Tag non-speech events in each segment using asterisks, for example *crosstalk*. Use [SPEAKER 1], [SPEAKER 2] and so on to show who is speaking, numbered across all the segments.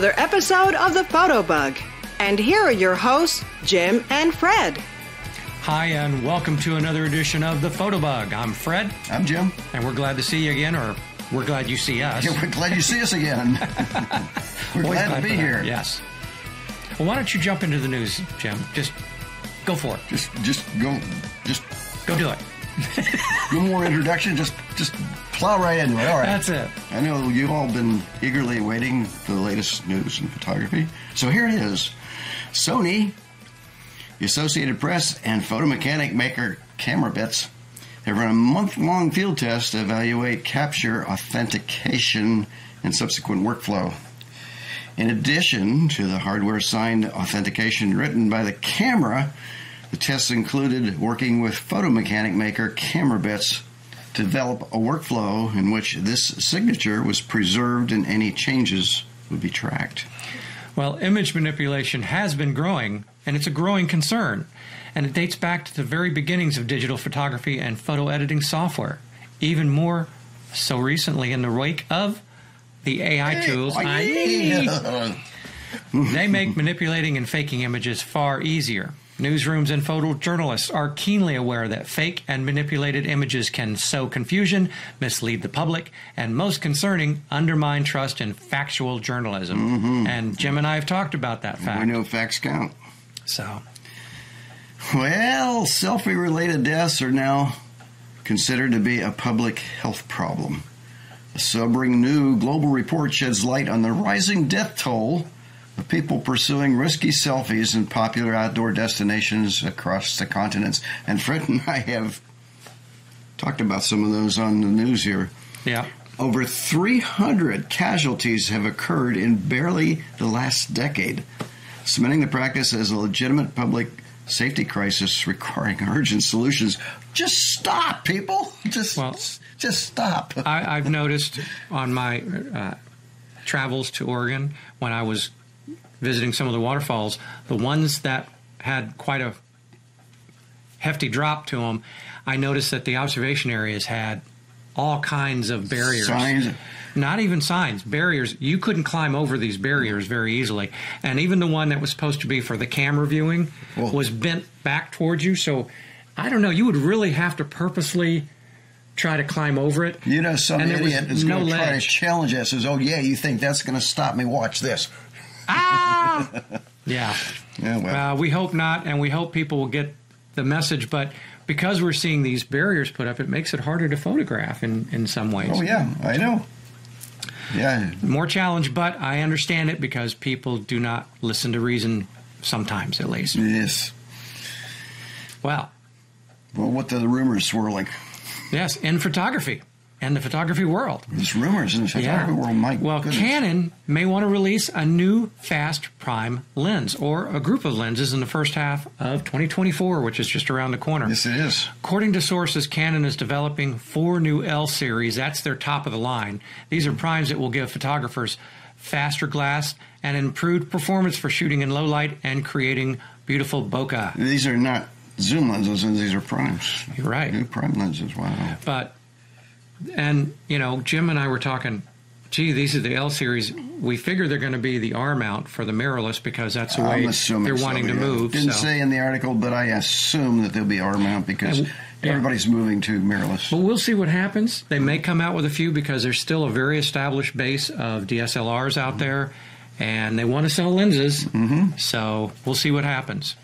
[SPEAKER 1] Welcome to another episode of the Fotobug. And here are your hosts, Jim and Fred.
[SPEAKER 2] Hi, and welcome to another edition of the Fotobug. I'm Fred,
[SPEAKER 3] I'm Jim.
[SPEAKER 2] and we're glad to see you again, or we're glad you see us.
[SPEAKER 3] Yeah, we're glad you see us again. *laughs* we're
[SPEAKER 2] Always
[SPEAKER 3] glad to be here.
[SPEAKER 2] Yes. Well, why don't you jump into the news, Jim? Just go for it.
[SPEAKER 3] Just, just go, just
[SPEAKER 2] Go do it.
[SPEAKER 3] No more introduction. Just, just plow right into it. All right.
[SPEAKER 2] That's it.
[SPEAKER 3] I know you've all been eagerly waiting for the latest news in photography. So here it is. Sony, the Associated Press, and photo mechanic maker Camera Bits have run a month-long field test to evaluate capture authentication and subsequent workflow. In addition to the hardware signed authentication written by the camera, the tests included working with photo mechanic maker Camera Bits to develop a workflow in which this signature was preserved and any changes would be tracked.
[SPEAKER 2] Well, image manipulation has been growing, and it's a growing concern. And it dates back to the very beginnings of digital photography and photo editing software. Even more so recently in the wake of the AI tools.
[SPEAKER 3] Yeah. *laughs*
[SPEAKER 2] They make manipulating and faking images far easier. Newsrooms and photojournalists are keenly aware that fake and manipulated images can sow confusion, mislead the public, and most concerning, undermine trust in factual journalism. Mm-hmm. And Jim and I have talked about that fact.
[SPEAKER 3] We know facts count.
[SPEAKER 2] So,
[SPEAKER 3] Well, selfie related deaths are now considered to be a public health problem. A sobering new global report sheds light on the rising death toll people pursuing risky selfies in popular outdoor destinations across the continents. And Fred and I have talked about some of those on the news here.
[SPEAKER 2] yeah.
[SPEAKER 3] Over 300 casualties have occurred in barely the last decade, cementing the practice as a legitimate public safety crisis requiring *laughs* urgent solutions. Just stop, people. Just,
[SPEAKER 2] Well-
[SPEAKER 3] just stop.
[SPEAKER 2] I, I've noticed on my uh, travels to Oregon when I was visiting some of the waterfalls, the ones that had quite a hefty drop to them, I noticed that the observation areas had all kinds of barriers.
[SPEAKER 3] Signs.
[SPEAKER 2] Not even signs, barriers. You couldn't climb over these barriers very easily. And even the one that was supposed to be for the camera viewing
[SPEAKER 3] Whoa.
[SPEAKER 2] was bent back towards you. So I don't know, you would really have to purposely try to climb over it.
[SPEAKER 3] You know, some idiot is
[SPEAKER 2] no
[SPEAKER 3] going to try to challenge us. Says, "Oh yeah, you think that's going to stop me? Watch this."
[SPEAKER 2] Ah! yeah.
[SPEAKER 3] Yeah, well,
[SPEAKER 2] Uh, we hope not, and we hope people will get the message. But because we're seeing these barriers put up, it makes it harder to photograph in, in some ways.
[SPEAKER 3] oh yeah, I know. Yeah,
[SPEAKER 2] More challenge, but I understand it because people do not listen to reason sometimes, at least.
[SPEAKER 3] yes.
[SPEAKER 2] Well,
[SPEAKER 3] Well, what the rumors swirling?
[SPEAKER 2] yes, in photography and the photography world.
[SPEAKER 3] There's rumors in the photography world. My
[SPEAKER 2] well,
[SPEAKER 3] goodness.
[SPEAKER 2] Canon may want to release a new fast prime lens or a group of lenses in the first half of 2024, which is just around the corner.
[SPEAKER 3] Yes, it is.
[SPEAKER 2] According to sources, Canon is developing four new L series. That's their top of the line. These are primes that will give photographers faster glass and improved performance for shooting in low light and creating beautiful bokeh.
[SPEAKER 3] These are not zoom lenses, and these are primes.
[SPEAKER 2] You're right.
[SPEAKER 3] New prime lenses. Wow.
[SPEAKER 2] But, and, you know, Jim and I were talking, gee, these are the L series. We figure they're going to be the R mount for the mirrorless because that's the way they're
[SPEAKER 3] so,
[SPEAKER 2] wanting to
[SPEAKER 3] yeah.
[SPEAKER 2] move.
[SPEAKER 3] Didn't
[SPEAKER 2] so.
[SPEAKER 3] say in the article, but I assume that they'll be R mount because
[SPEAKER 2] And- yeah.
[SPEAKER 3] everybody's moving to mirrorless.
[SPEAKER 2] But we'll see what happens. They may come out with a few because there's still a very established base of DSLRs out there, and they want to sell lenses. Mm-hmm. So we'll see what happens.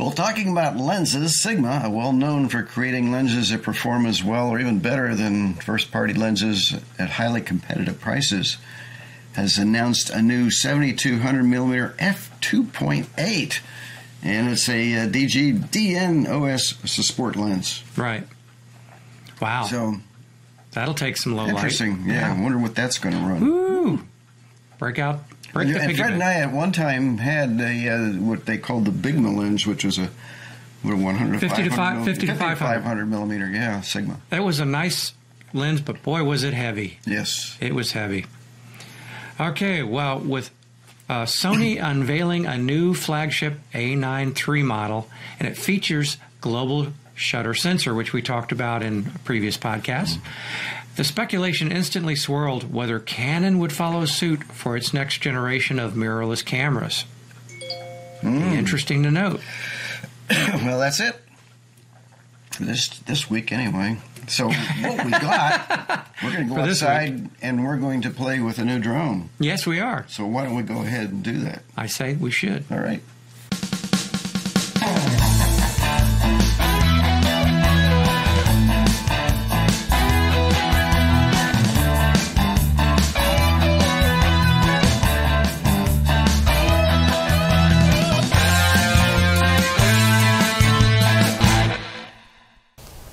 [SPEAKER 3] Well, talking about lenses, Sigma, well known for creating lenses that perform as well or even better than first party lenses at highly competitive prices, has announced a new 7200 millimeter f2.8. And it's a uh, DG DN OS sport lens.
[SPEAKER 2] Right. Wow.
[SPEAKER 3] So
[SPEAKER 2] That'll take some low
[SPEAKER 3] interesting.
[SPEAKER 2] light.
[SPEAKER 3] Yeah, I wonder what that's going to run.
[SPEAKER 2] Ooh. Break out. Break
[SPEAKER 3] And, and Fred and. I at one time had a uh, what they called the Big lens, which was a what a 100
[SPEAKER 2] 50 to 5
[SPEAKER 3] mil-
[SPEAKER 2] 50 to 500.
[SPEAKER 3] 500 millimeter, yeah, Sigma.
[SPEAKER 2] That was a nice lens, but boy, was it heavy.
[SPEAKER 3] Yes.
[SPEAKER 2] It was heavy. Okay, well, with uh, Sony *clears throat* unveiling a new flagship A9 III model, and it features global shutter sensor, which we talked about in a previous podcast. The speculation instantly swirled whether Canon would follow suit for its next generation of mirrorless cameras. Hmm. Interesting to note. *coughs*
[SPEAKER 3] well, that's it. This this week anyway. So what we got, *laughs* we're going to go outside and we're going to play with a new drone.
[SPEAKER 2] Yes, we are.
[SPEAKER 3] So why don't we go ahead and do that?
[SPEAKER 2] I say we should.
[SPEAKER 3] All right.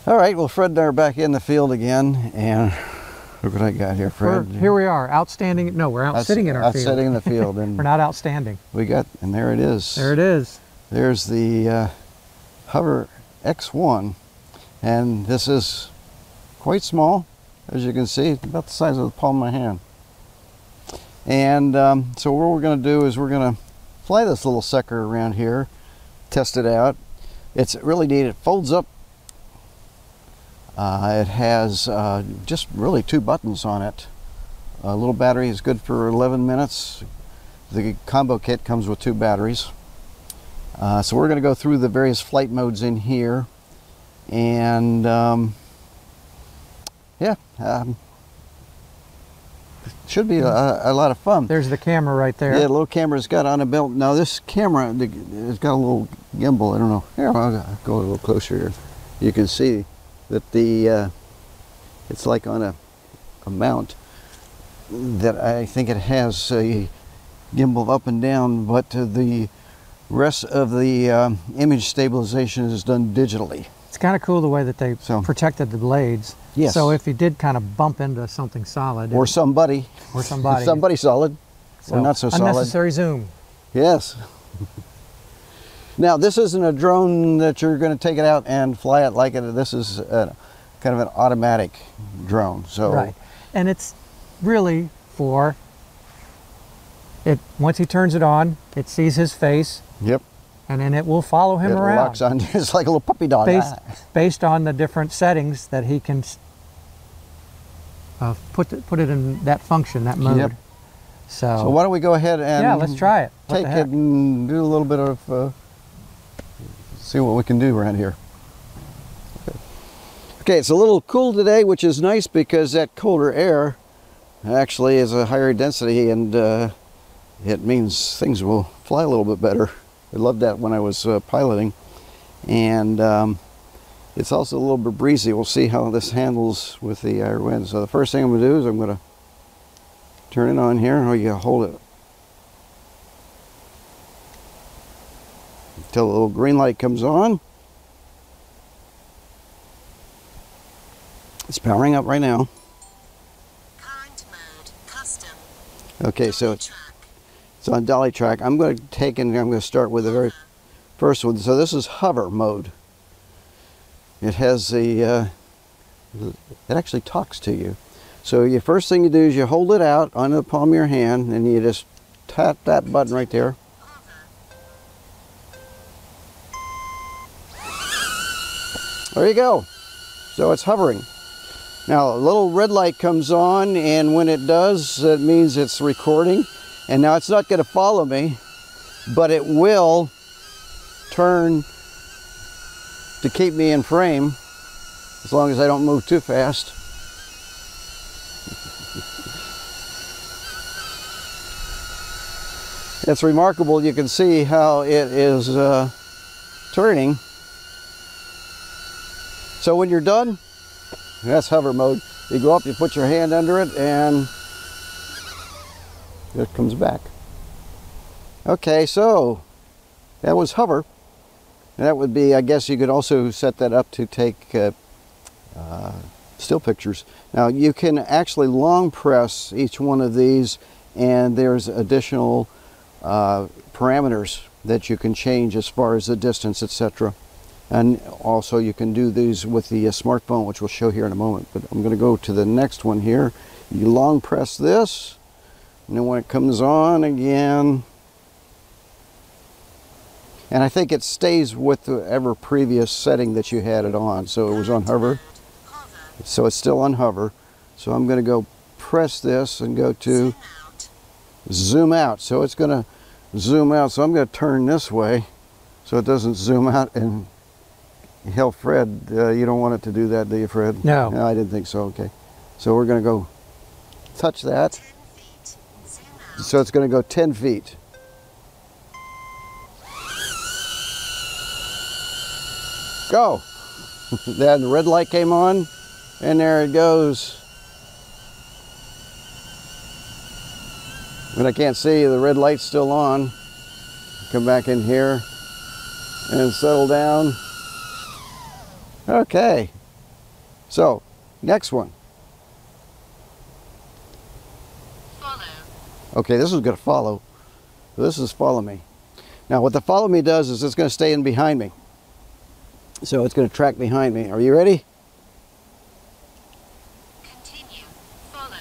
[SPEAKER 3] All right, well, Fred and I are back in the field again, and look what I got here,
[SPEAKER 4] We're,
[SPEAKER 3] Fred.
[SPEAKER 4] here we are, outstanding. No, we're out
[SPEAKER 3] Outs-
[SPEAKER 4] sitting in our
[SPEAKER 3] out
[SPEAKER 4] field.
[SPEAKER 3] sitting in the field, *laughs* And We're
[SPEAKER 4] not outstanding.
[SPEAKER 3] we got, and there it is.
[SPEAKER 4] There it is.
[SPEAKER 3] There's the uh, Hover X1, and this is quite small, as you can see, about the size of the palm of my hand. And um, so what we're going to do is we're going to fly this little sucker around here, test it out. It's really neat. It folds up. Uh, it has uh, just really two buttons on it. A little battery is good for 11 minutes. The combo kit comes with two batteries. Uh, so we're going to go through the various flight modes in here, and um, yeah, um, should be a, a lot of fun.
[SPEAKER 4] There's the camera right there.
[SPEAKER 3] Yeah, the little camera's got on a belt. Now this camera, it's got a little gimbal. I don't know. Here, I'll go a little closer. Here. You can see that the uh, it's like on a, a mount that I think it has a gimbal up and down, but uh, the rest of the um, image stabilization is done digitally.
[SPEAKER 4] It's kind of cool the way that they
[SPEAKER 3] So-
[SPEAKER 4] protected the blades.
[SPEAKER 3] Yes.
[SPEAKER 4] So if you did kind of bump into something solid
[SPEAKER 3] Or somebody,
[SPEAKER 4] or somebody, *laughs*
[SPEAKER 3] somebody solid, or not so solid.
[SPEAKER 4] unnecessary zoom.
[SPEAKER 3] Yes. *laughs* now, this isn't a drone that you're going to take it out and fly it like it. This is a, kind of an automatic drone. So,
[SPEAKER 4] Right. And it's really for it. Once he turns it on, it sees his face,
[SPEAKER 3] yep,
[SPEAKER 4] and then it will follow him
[SPEAKER 3] it
[SPEAKER 4] around.
[SPEAKER 3] locks on. *laughs* It's like a little puppy dog.
[SPEAKER 4] based
[SPEAKER 3] Ah.
[SPEAKER 4] based on the different settings that he can uh, put it, put it in that function, that mode.
[SPEAKER 3] Yep.
[SPEAKER 4] So,
[SPEAKER 3] So why don't we go ahead and
[SPEAKER 4] yeah, let's try it. What
[SPEAKER 3] take it and do a little bit of uh, see what we can do around here. Okay, it's a little cool today, which is nice because that colder air actually is a higher density and uh, it means things will fly a little bit better. I loved that when I was uh, piloting. And um, it's also a little bit breezy. We'll see how this handles with the air wind. So the first thing I'm going to do is I'm going to turn it on here. Oh, you hold it until the little green light comes on. It's powering up right now.
[SPEAKER 5] Current mode, custom.
[SPEAKER 3] Okay, so it's, it's on dolly track. I'm going to take and I'm going to start with the very first one. So this is hover mode. It has the, uh, it actually talks to you. So the first thing you do is you hold it out on the palm of your hand and you just tap that button right there. There you go. So it's hovering. Now a little red light comes on and when it does, it means it's recording. And now it's not going to follow me, but it will turn to keep me in frame as long as I don't move too fast. It's remarkable. You can see how it is uh, turning. So when you're done, that's hover mode. You go up, you put your hand under it, and it comes back. Okay, so that was hover. And that would be, I guess you could also set that up to take uh, uh, still pictures. Now you can actually long press each one of these and there's additional uh, parameters that you can change as far as the distance, etc. And also you can do these with the uh, smartphone, which we'll show here in a moment. But I'm going to go to the next one here. You long press this, and then when it comes on again, and I think it stays with the ever previous setting that you had it on. So it was on hover, so it's still on hover. So I'm going to go press this and go to
[SPEAKER 1] Zoom out.
[SPEAKER 3] zoom out. So it's going to zoom out. So I'm going to turn this way so it doesn't zoom out and hell, Fred, uh, you don't want it to do that, do you, Fred?
[SPEAKER 2] No.
[SPEAKER 3] No, I didn't think so. Okay. So we're going to go touch that.
[SPEAKER 1] 10 feet.
[SPEAKER 3] So it's going to go 10 feet. Go. *laughs* then the red light came on, and there it goes. But I can't see, the red light's still on. Come back in here and settle down. Okay. So, next one.
[SPEAKER 1] Follow.
[SPEAKER 3] Okay, this is going to follow. This is follow me. Now, what the follow me does is it's going to stay in behind me. So it's going to track behind me. Are you ready?
[SPEAKER 1] Continue. Follow.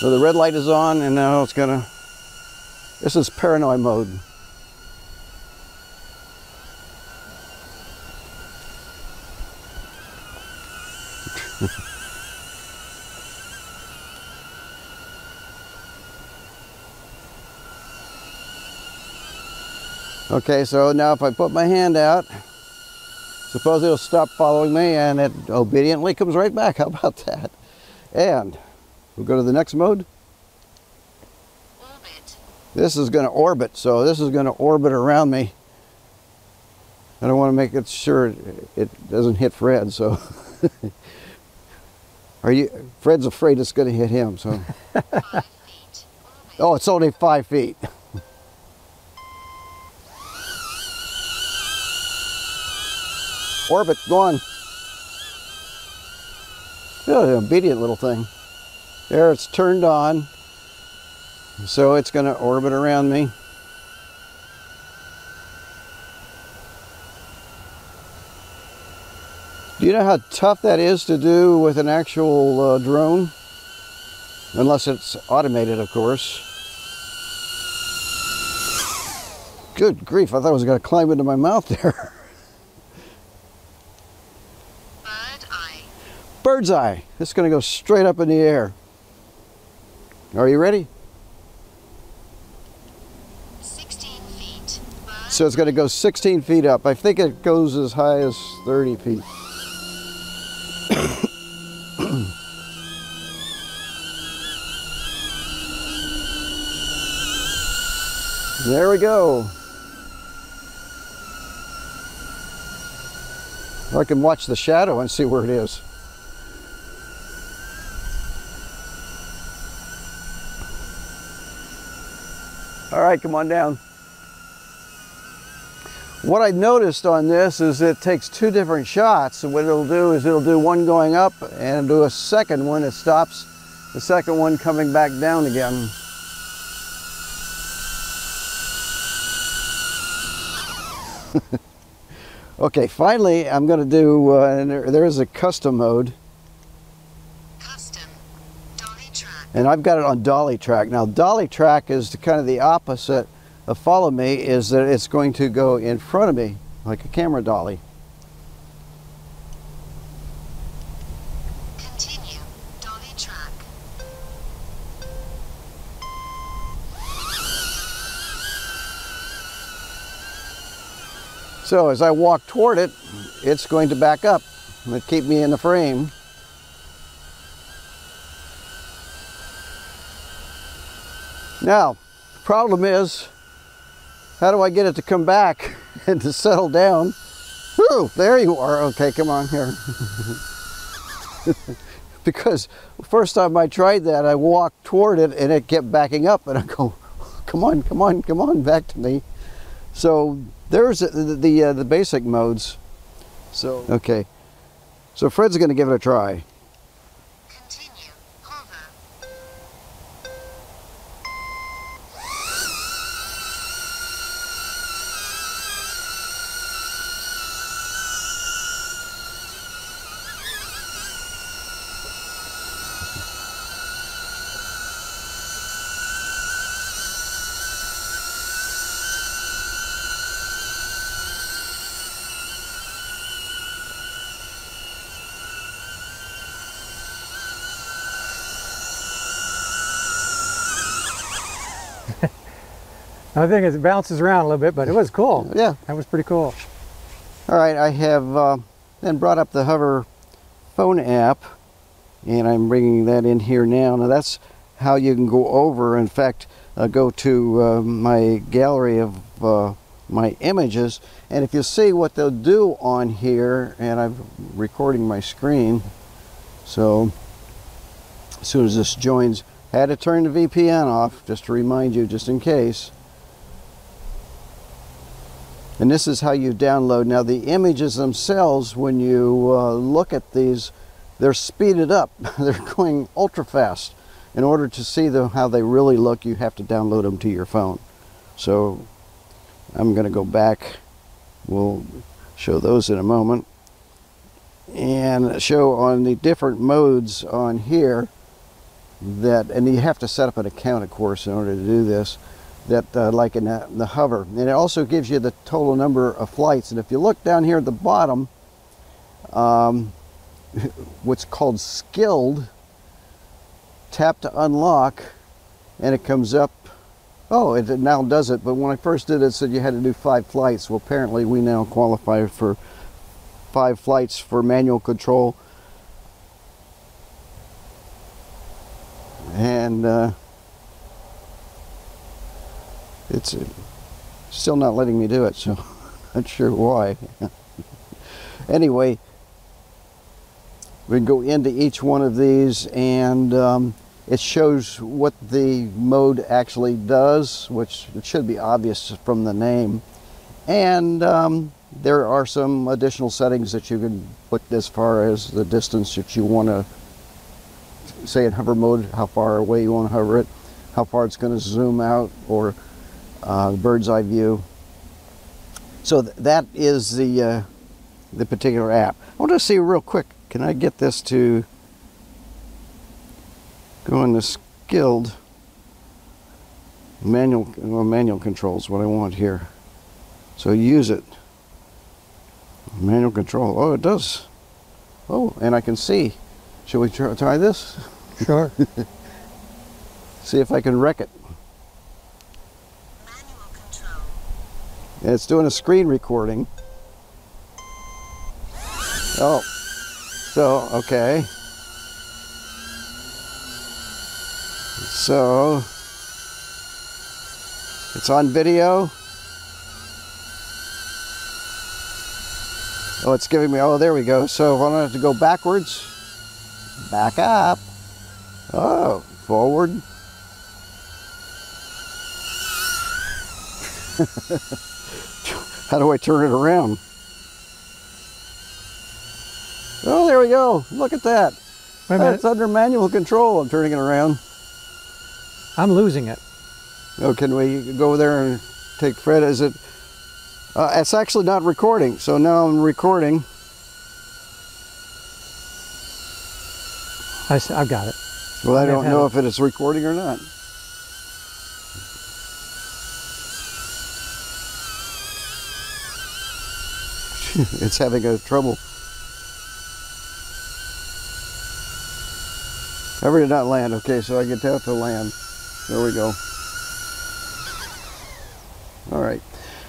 [SPEAKER 3] So the red light is on, and now it's going to. This is paranoid mode. Okay, so now if I put my hand out, suppose it'll stop following me and it obediently comes right back. *laughs* How about that? And we'll go to the next mode.
[SPEAKER 1] Orbit.
[SPEAKER 3] This is going to orbit, so this is going to orbit around me. I don't want to make it sure it doesn't hit Fred, so. *laughs* Are you? Fred's afraid it's going to hit him, so.
[SPEAKER 1] 5 feet.
[SPEAKER 3] Oh, it's only five feet. Orbit, go on. Oh, an obedient little thing. There, it's turned on. So it's going to orbit around me. Do you know how tough that is to do with an actual uh, drone? Unless it's automated, of course. Good grief, I thought it was going to climb into my mouth *laughs* there.
[SPEAKER 1] Bird eye.
[SPEAKER 3] Bird's eye. It's going to go straight up in the air. Are you ready?
[SPEAKER 1] 16 feet.
[SPEAKER 3] So it's going to go 16 feet up. I think it goes as high as 30 feet. *coughs* there we go. I can watch the shadow and see where it is. All right, come on down. What I noticed on this is it takes two different shots. And what it'll do is it'll do one going up and do a second one. It stops the second one coming back down again. *laughs* okay, finally I'm going to do, uh, there is a custom mode.
[SPEAKER 1] Custom. Dolly track.
[SPEAKER 3] And I've got it on dolly track. Now dolly track is the, kind of the opposite of follow me is that it's going to go in front of me like a camera dolly.
[SPEAKER 1] Continue. Dolly track.
[SPEAKER 3] So as I walk toward it, it's going to back up and keep me in the frame. Now, the problem is, how do I get it to come back *laughs* and to settle down? Whew, there you are. Okay, come on here. *laughs* because first time I tried that, I walked toward it and it kept backing up, and I go, "Come on, come on, come on, back to me." So there's the the, uh, the basic modes. So okay, so Fred's going to give it a try.
[SPEAKER 2] I think it bounces around a little bit, but it was cool.
[SPEAKER 3] Yeah.
[SPEAKER 2] That was pretty cool.
[SPEAKER 3] All right, I have uh, then brought up the Hover phone app, and I'm bringing that in here now. Now that's how you can go over. In fact, uh, go to uh, my gallery of uh, my images, and if you see what they'll do on here, and I'm recording my screen, so as soon as this joins, had to turn the VPN off just to remind you, just in case. And this is how you download. Now the images themselves, when you uh, look at these, they're speeded up. *laughs* they're going ultra fast. In order to see them, how they really look, you have to download them to your phone. So I'm going to go back. We'll show those in a moment. And show on the different modes on here that, and you have to set up an account, of course, in order to do this that uh, like in the, the, hover. And it also gives you the total number of flights. And if you look down here at the bottom um, *laughs* what's called skilled tap to unlock and it comes up. Oh it now does it but when I first did it, it said you had to do five flights. Well apparently we now qualify for five flights for manual control and uh, it's uh, still not letting me do it, so *laughs* not sure why. *laughs* anyway, we go into each one of these and um, it shows what the mode actually does, which it should be obvious from the name. And um, there are some additional settings that you can put as far as the distance that you want to say in hover mode, how far away you want to hover it, how far it's going to zoom out, or uh, bird's eye view. So th that is the uh, the particular app. I want to see real quick. Can I get this to go into skilled manual well, manual controls? What I want here. So use it. Manual control. Oh, it does. Oh, and I can see. Shall we try, try this?
[SPEAKER 2] Sure. *laughs*
[SPEAKER 3] see if I can wreck it. And it's doing a screen recording. Oh, so, okay. So, it's on video. Oh, it's giving me, oh, there we go. So if I don't have to go backwards, back up. Oh, forward. *laughs* How do I turn it around? Oh, there we go. Look at that.
[SPEAKER 2] Wait a minute.
[SPEAKER 3] It's under manual control. I'm turning it around.
[SPEAKER 2] I'm losing it.
[SPEAKER 3] Oh, can we go there and take Fred? Is it? Uh, it's actually not recording. So now I'm recording.
[SPEAKER 2] I, I've got it.
[SPEAKER 3] Well, I don't know
[SPEAKER 2] it.
[SPEAKER 3] if it is recording or not. *laughs* it's having a trouble. Ever did not land. Okay, so I get that to land. There we go. All right.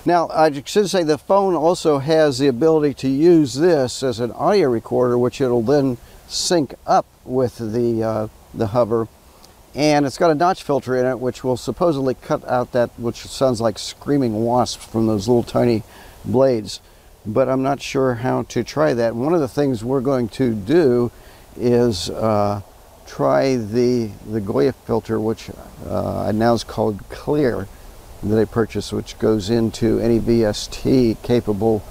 [SPEAKER 3] Now, I should say the phone also has the ability to use this as an audio recorder, which it'll then sync up with the uh, the hover, and it's got a notch filter in it, which will supposedly cut out that which sounds like screaming wasps from those little tiny blades. But I'm not sure how to try that. One of the things we're going to do is uh, try the the Goyo filter, which uh, now is called Clear, that I purchased, which goes into any VST capable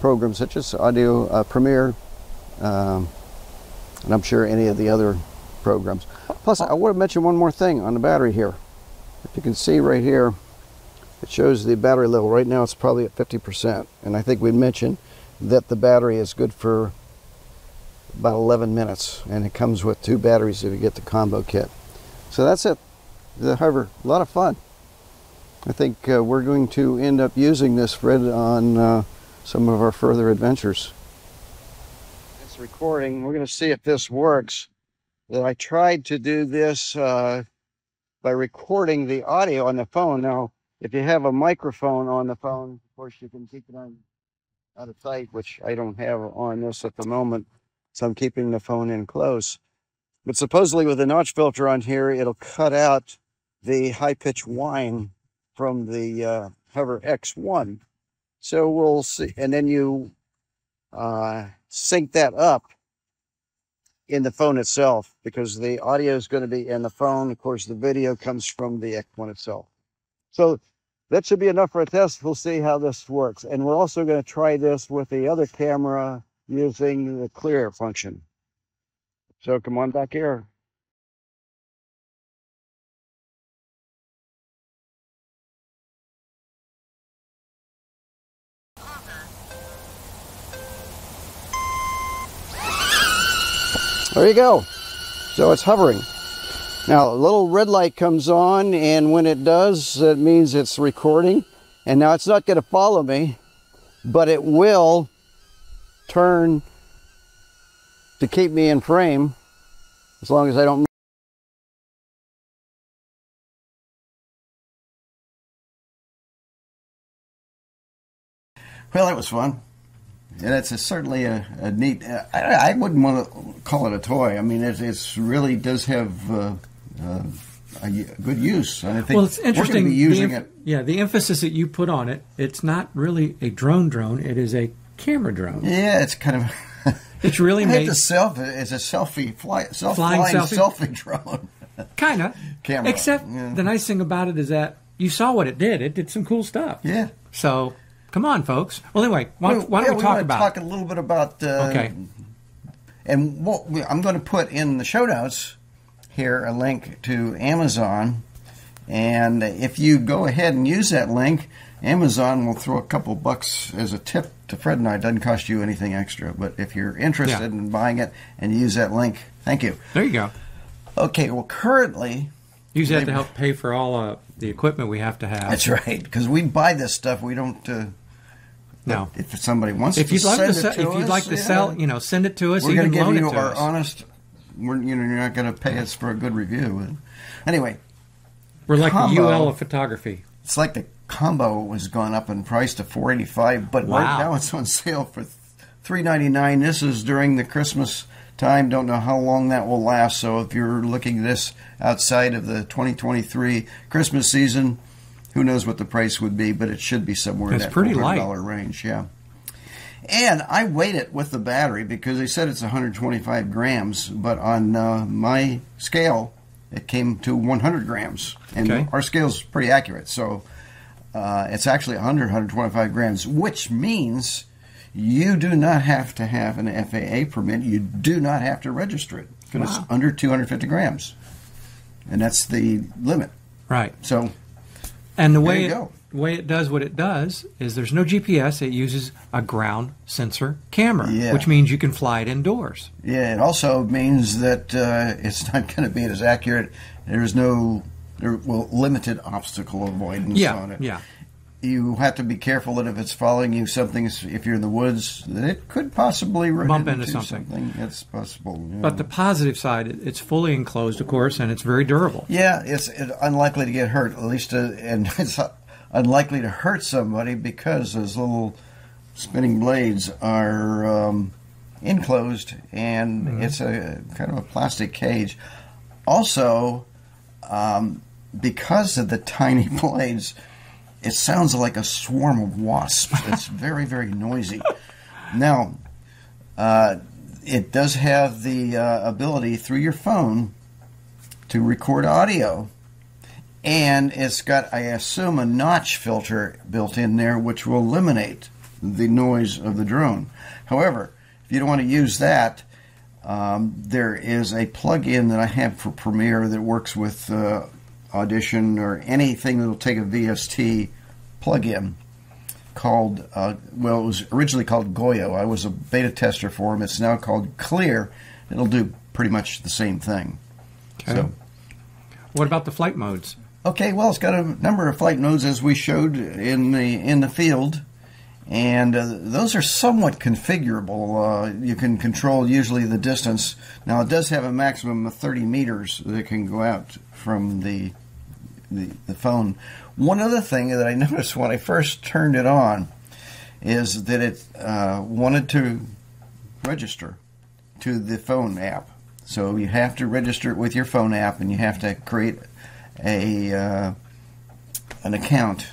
[SPEAKER 3] program such as Audio uh, Premiere, um, and I'm sure any of the other programs. Plus, I want to mention one more thing on the battery here. If you can see right here, it shows the battery level. Right now, it's probably at 50%, and I think we mentioned that the battery is good for about 11 minutes, and it comes with two batteries if you get the combo kit. So that's it. The hover, a lot of fun. I think uh, we're going to end up using this, Fred, on uh, some of our further adventures. Recording. We're going to see if this works. That I tried to do this uh,
[SPEAKER 6] by recording the audio on the phone. Now, if you have a microphone on the phone, of course, you can keep it on out of sight, which I don't have on this at the moment. So I'm keeping the phone in close. But supposedly with the notch filter on here, it'll cut out the high pitch whine from the uh, Hover X1. So we'll see. And then you uh, sync that up in the phone itself because the audio is going to be in the phone. Of course, the video comes from the X1 itself. So that should be enough for a test. We'll see how this works. And we're also going to try this with the other camera using the clear function. So come on back here. There you go. So it's hovering. Now, a little red light comes on, and when it does, it means it's recording. And now it's not going to follow me, but it will turn to keep me in frame as long as I don't.
[SPEAKER 3] Well, that was fun. And it's a, certainly a, a neat. Uh, I, I wouldn't want to call it a toy. I mean, it it's really does have uh, uh, a good use. And I think
[SPEAKER 2] Well, it's
[SPEAKER 3] We're
[SPEAKER 2] interesting.
[SPEAKER 3] be using
[SPEAKER 2] the,
[SPEAKER 3] it.
[SPEAKER 2] Yeah, the emphasis that you put on it, it's not really a drone drone. It is a camera drone.
[SPEAKER 3] Yeah, it's kind of. *laughs*
[SPEAKER 2] It's really
[SPEAKER 3] I
[SPEAKER 2] made
[SPEAKER 3] the self. It's a selfie fly, self
[SPEAKER 2] Flying
[SPEAKER 3] flying
[SPEAKER 2] selfie?
[SPEAKER 3] selfie drone. *laughs*
[SPEAKER 2] kind of.
[SPEAKER 3] Camera,
[SPEAKER 2] Except
[SPEAKER 3] yeah.
[SPEAKER 2] the nice thing about it is that you saw what it did. It did some cool stuff.
[SPEAKER 3] Yeah.
[SPEAKER 2] So come on, folks. Well, anyway, why, why don't
[SPEAKER 3] yeah,
[SPEAKER 2] we talk about
[SPEAKER 3] talk a little bit about uh,
[SPEAKER 2] Okay.
[SPEAKER 3] and what we, I'm going to put in the show notes here a link to Amazon, and if you go ahead and use that link, Amazon will throw a couple bucks as a tip to Fred and I. It doesn't cost you anything extra, but if you're interested
[SPEAKER 2] Yeah.
[SPEAKER 3] in buying it and use that link, thank you.
[SPEAKER 2] There you go.
[SPEAKER 3] Okay, well, currently
[SPEAKER 2] Use that to help pay for all uh, the equipment we have to have.
[SPEAKER 3] that's right because we buy this stuff. We don't. Uh,
[SPEAKER 2] No.
[SPEAKER 3] if somebody wants
[SPEAKER 2] If
[SPEAKER 3] to
[SPEAKER 2] you'd like
[SPEAKER 3] send
[SPEAKER 2] to,
[SPEAKER 3] it
[SPEAKER 2] se-
[SPEAKER 3] to
[SPEAKER 2] if you'd like to
[SPEAKER 3] yeah.
[SPEAKER 2] sell, you know, send it to us.
[SPEAKER 3] we're going to give you our
[SPEAKER 2] us.
[SPEAKER 3] honest. We're, you know, you're not going to pay us for a good review. Anyway,
[SPEAKER 2] We're like
[SPEAKER 3] combo.
[SPEAKER 2] the UL of photography.
[SPEAKER 3] it's like the combo was gone up in price to 485, but
[SPEAKER 2] Wow.
[SPEAKER 3] right now it's on sale for 399. This is during the Christmas time. Don't know how long that will last. So if you're looking this outside of the 2023 Christmas season, who knows what the price would be? But it should be somewhere
[SPEAKER 2] It's
[SPEAKER 3] in that
[SPEAKER 2] pretty light.
[SPEAKER 3] dollar range. Yeah. And I weighed it with the battery because they said it's 125 grams, but on uh, my scale, it came to 100 grams, and
[SPEAKER 2] Okay.
[SPEAKER 3] our scale's pretty accurate. So uh, it's actually 100, 125 grams, which means you do not have to have an FAA permit. You do not have to register it because
[SPEAKER 2] Wow.
[SPEAKER 3] it's under 250 grams, and that's the limit.
[SPEAKER 2] Right.
[SPEAKER 3] So
[SPEAKER 2] And the way it, way it does what it does is there's no GPS. It uses a ground sensor camera,
[SPEAKER 3] Yeah.
[SPEAKER 2] which means you can fly it indoors.
[SPEAKER 3] Yeah, it also means that uh, it's not going to be as accurate. There's no there, well limited obstacle avoidance
[SPEAKER 2] Yeah,
[SPEAKER 3] on it.
[SPEAKER 2] yeah.
[SPEAKER 3] You have to be careful that if it's following you, something if you're in the woods, that it could possibly
[SPEAKER 2] Bump into something.
[SPEAKER 3] That's possible. yeah.
[SPEAKER 2] But the positive side, it's fully enclosed, of course, and it's very durable.
[SPEAKER 3] yeah, it's it, unlikely to get hurt. At least, uh, and *laughs* it's unlikely to hurt somebody because those little spinning blades are um, enclosed, and it's a kind of a plastic cage. Also, um, because of the *laughs* tiny blades, it sounds like a swarm of wasps. It's *laughs* very, very noisy. Now, uh, it does have the uh, ability through your phone to record audio, and it's got, I assume, a notch filter built in there, which will eliminate the noise of the drone. However, if you don't want to use that, um, there is a plug-in that I have for Premiere that works with uh, Audition or anything that will take a VST plug-in called, uh, well, it was originally called Goyo. I was a beta tester for them. It's now called Clear. It'll do pretty much the same thing.
[SPEAKER 2] Okay.
[SPEAKER 3] So,
[SPEAKER 2] What about the flight modes?
[SPEAKER 3] okay, well, it's got a number of flight modes as we showed in the in the field, and uh, those are somewhat configurable. Uh, you can control usually the distance. Now, it does have a maximum of 30 meters that can go out from the the, the phone. One other thing that I *laughs* noticed when I first turned it on is that it uh, wanted to register to the phone app. So you have to register it with your phone app, and you have to create a uh, an account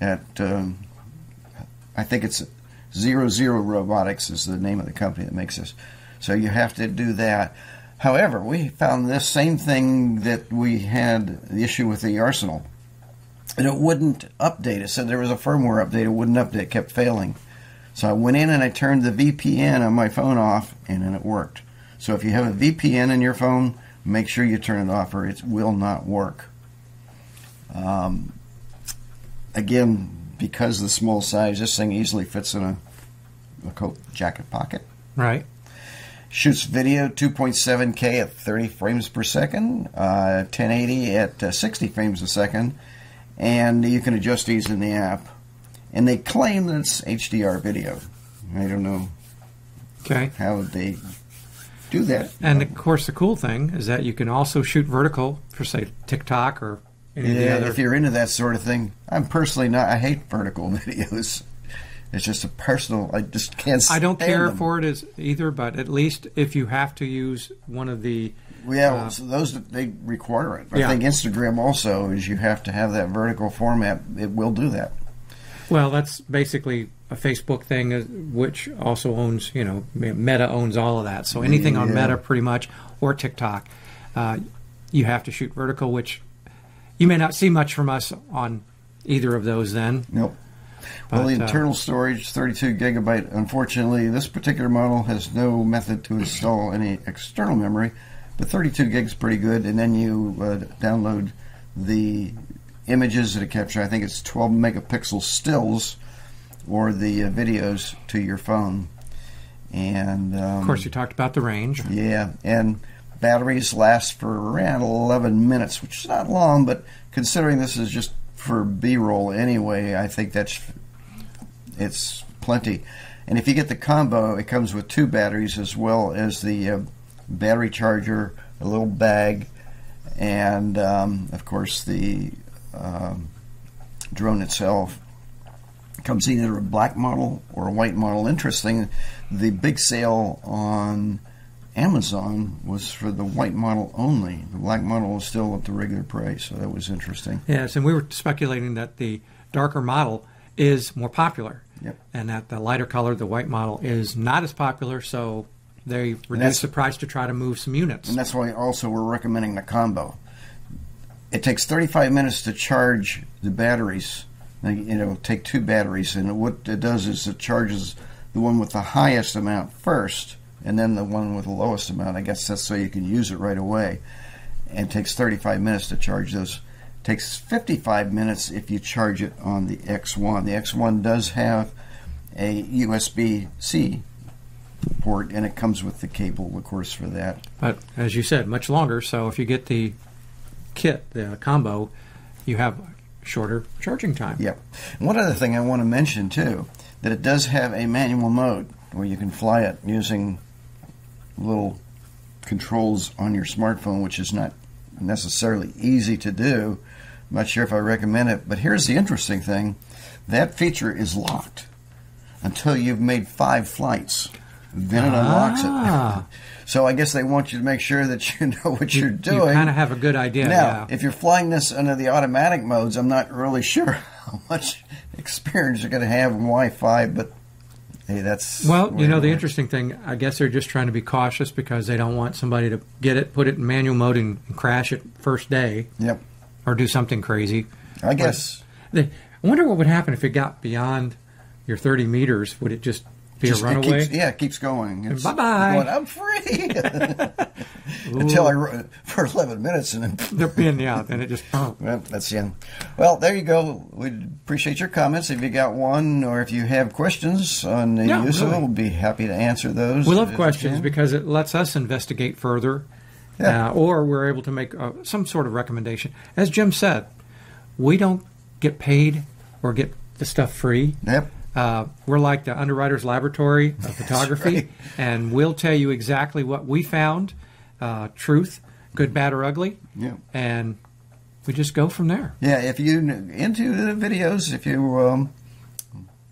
[SPEAKER 3] at um, I think it's Zero Zero Robotics is the name of the company that makes this. So you have to do that. However, we found this same thing that we had the issue with the Arsenal, and it wouldn't update. It said there was a firmware update. It wouldn't update. It kept failing. So I went in and I turned the VPN on my phone off, and then it worked. So if you have a VPN in your phone, make sure you turn it off, or it will not work. Um, again, because of the small size, this thing easily fits in a, a coat jacket pocket.
[SPEAKER 2] Right.
[SPEAKER 3] Shoots video 2.7K at 30 frames per second, uh, 1080 at uh, 60 frames a second, and you can adjust these in the app. And they claim that it's HDR video. I don't know
[SPEAKER 2] Okay.
[SPEAKER 3] how they do that.
[SPEAKER 2] And of course, the cool thing is that you can also shoot vertical for, say, TikTok or any of the
[SPEAKER 3] Yeah,
[SPEAKER 2] other.
[SPEAKER 3] if you're into that sort of thing, I'm personally not. I hate vertical *laughs* videos. It's just a personal. I just can't.
[SPEAKER 2] I don't care
[SPEAKER 3] them.
[SPEAKER 2] for it as either, but at least if you have to use one of the
[SPEAKER 3] Yeah,
[SPEAKER 2] Uh,
[SPEAKER 3] so those that they require it. I
[SPEAKER 2] Yeah.
[SPEAKER 3] think Instagram also is you have to have that vertical format. It will do that.
[SPEAKER 2] Well, that's basically a Facebook thing, uh, which also owns, you know, Meta owns all of that. So anything on Meta, pretty much, or TikTok, uh, you have to shoot vertical, which you may not see much from us on either of those. Then,
[SPEAKER 3] Nope. Well, the
[SPEAKER 2] But, uh,
[SPEAKER 3] internal storage, 32 gigabyte. Unfortunately, this particular model has no method to install any external memory, but 32 gigs pretty good. And then you uh, download the images that it captures. I think it's 12 megapixel stills or the uh, videos to your phone. And um,
[SPEAKER 2] of course, you talked about the range.
[SPEAKER 3] yeah, and batteries last for around 11 minutes, which is not long, but considering this is just for B-roll anyway, I think that's it's plenty. And if you get the combo, it comes with two batteries as well as the uh, battery charger, a little bag, and um, of course the um, drone itself comes either a black model or a white model. Interesting, the big sale on Amazon was for the white model only. The black model was still at the regular price, so that was interesting.
[SPEAKER 2] Yes, and we were speculating that the darker model is more popular,
[SPEAKER 3] Yep.
[SPEAKER 2] and that the lighter color, the white model, is not as popular. So they reduced the price to try to move some units.
[SPEAKER 3] And that's why also we're recommending the combo. It takes 35 minutes to charge the batteries. You know, take two batteries, and what it does is it charges the one with the highest amount first, and then the one with the lowest amount. I guess that's so you can use it right away. And it takes 35 minutes to charge those. takes 55 minutes if you charge it on the X1. The X1 does have a USB-C port, and it comes with the cable, of course, for that.
[SPEAKER 2] But as you said, much longer. So if you get the kit, the combo, you have shorter charging time.
[SPEAKER 3] Yep. And one other thing I want to mention too, that it does have a manual mode where you can fly it using little controls on your smartphone, which is not necessarily easy to do. I'm not sure if I recommend it, but here's the interesting thing: that feature is locked until you've made five flights. Then it unlocks
[SPEAKER 2] Ah.
[SPEAKER 3] it. *laughs* So I guess they want you to make sure that you *laughs* know what you're doing.
[SPEAKER 2] You kind of have a good idea.
[SPEAKER 3] Now,
[SPEAKER 2] yeah.
[SPEAKER 3] if you're flying this under the automatic modes, I'm not really *laughs* sure how much experience you're going to have in Wi-Fi, but hey, that's
[SPEAKER 2] Well, you know, the interesting thing, I guess they're just trying to be cautious because they don't want somebody to get it, put it in manual mode, and, and crash it first day
[SPEAKER 3] Yep,
[SPEAKER 2] or do something crazy.
[SPEAKER 3] I guess.
[SPEAKER 2] They, I wonder what would happen if it got beyond your 30 meters. Would it just be
[SPEAKER 3] Just-
[SPEAKER 2] a
[SPEAKER 3] it
[SPEAKER 2] runaway?
[SPEAKER 3] keeps, yeah, it keeps going.
[SPEAKER 2] Bye-bye.
[SPEAKER 3] I'm free *laughs* until I for 11 minutes, and then *laughs*
[SPEAKER 2] They're being, yeah, then it just.
[SPEAKER 3] Well, that's the end. Well, there you go. We appreciate your comments. If you got one, or if you have questions on the
[SPEAKER 2] Yeah,
[SPEAKER 3] use of it, we'll be happy to answer those.
[SPEAKER 2] We love questions because it lets us investigate further,
[SPEAKER 3] Yeah.
[SPEAKER 2] uh, or we're able to make uh, some sort of recommendation. As Jim said, we don't get paid or get the stuff free.
[SPEAKER 3] Yep.
[SPEAKER 2] Uh, we're like the underwriter's laboratory of *laughs* photography,
[SPEAKER 3] right.
[SPEAKER 2] and we'll tell you exactly what we found, uh, truth, good, bad, or ugly,
[SPEAKER 3] Yeah.
[SPEAKER 2] and we just go from there.
[SPEAKER 3] Yeah, if you into the videos, if you um,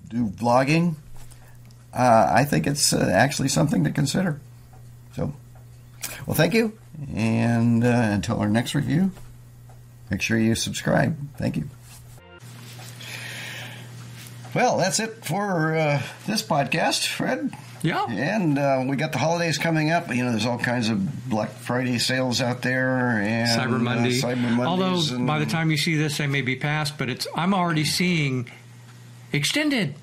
[SPEAKER 3] do vlogging, uh, I think it's uh, actually something to consider. So, well, thank you, and uh, until our next review, make sure you subscribe. Thank you. Well, that's it for uh, this podcast, Fred.
[SPEAKER 2] Yeah.
[SPEAKER 3] And uh, we got the holidays coming up. You know, there's all kinds of Black Friday sales out there and
[SPEAKER 2] Cyber Monday.
[SPEAKER 3] Uh, Cyber Mondays
[SPEAKER 2] Although
[SPEAKER 3] and-
[SPEAKER 2] by the time you see this, they may be past, but it's I'm already seeing extended.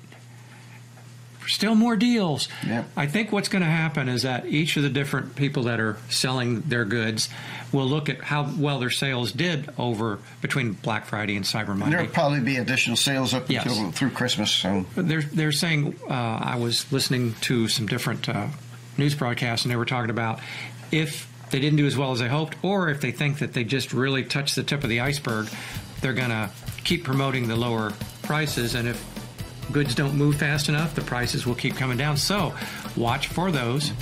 [SPEAKER 2] Still more deals.
[SPEAKER 3] Yep.
[SPEAKER 2] I think what's going to happen is that each of the different people that are selling their goods will look at how well their sales did over between Black Friday and Cyber Monday.
[SPEAKER 3] There'll probably be additional sales up
[SPEAKER 2] Yes.
[SPEAKER 3] until through Christmas. So
[SPEAKER 2] they're they're saying uh, I was listening to some different uh, news broadcasts and they were talking about if they didn't do as well as they hoped, or if they think that they just really touched the tip of the iceberg, they're going to keep promoting the lower prices, and if goods don't move fast enough, the prices will keep coming down. So watch for those.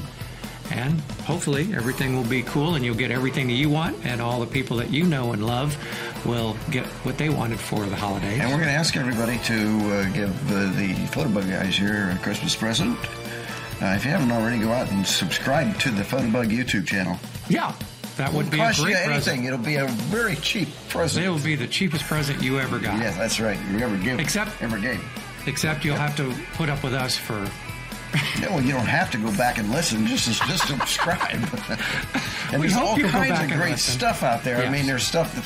[SPEAKER 2] And hopefully everything will be cool and you'll get everything that you want, and all the people that you know and love will get what they wanted for the holidays.
[SPEAKER 3] And we're going to ask everybody to uh, give uh, the Fotobug guys here a Christmas present. Uh, if you haven't already, go out and subscribe to the Fotobug YouTube channel.
[SPEAKER 2] Yeah, that would be a
[SPEAKER 3] cost
[SPEAKER 2] great
[SPEAKER 3] you anything.
[SPEAKER 2] present.
[SPEAKER 3] It'll be a very cheap present.
[SPEAKER 2] It will be the cheapest present you ever got.
[SPEAKER 3] Yeah, that's right. You ever give?
[SPEAKER 2] Except-
[SPEAKER 3] ever gave.
[SPEAKER 2] Except you'll have to put up with us for.
[SPEAKER 3] Yeah, well, you don't have to go back and listen. Just just subscribe. and
[SPEAKER 2] We
[SPEAKER 3] there's
[SPEAKER 2] hope
[SPEAKER 3] all kinds of great
[SPEAKER 2] listen.
[SPEAKER 3] stuff out there. I
[SPEAKER 2] Yes.
[SPEAKER 3] mean, there's stuff that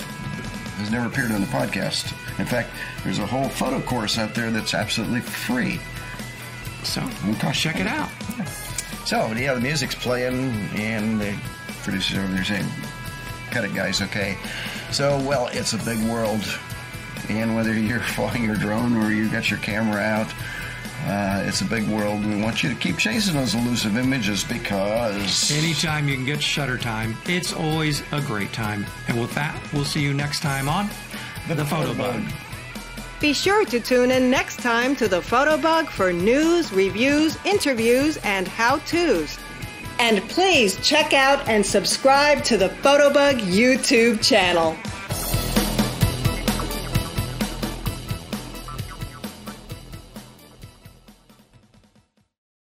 [SPEAKER 3] has never appeared on the podcast. In fact, there's a whole photo course out there that's absolutely free.
[SPEAKER 2] So
[SPEAKER 3] Won't cost you
[SPEAKER 2] check it out.
[SPEAKER 3] So yeah, the music's playing, and the producers over there saying, "Cut it, guys." Okay. So well, it's a big world, and whether you're *laughs* flying your drone or you got your camera out, uh, it's a big world. We want you to keep chasing those elusive images because
[SPEAKER 2] Anytime you can get shutter time, it's always a great time. And with that, we'll see you next time on The, Fotobug.
[SPEAKER 1] Be sure to tune in next time to the Fotobug for news, reviews, interviews, and how-tos. And please check out and subscribe to the Fotobug YouTube channel.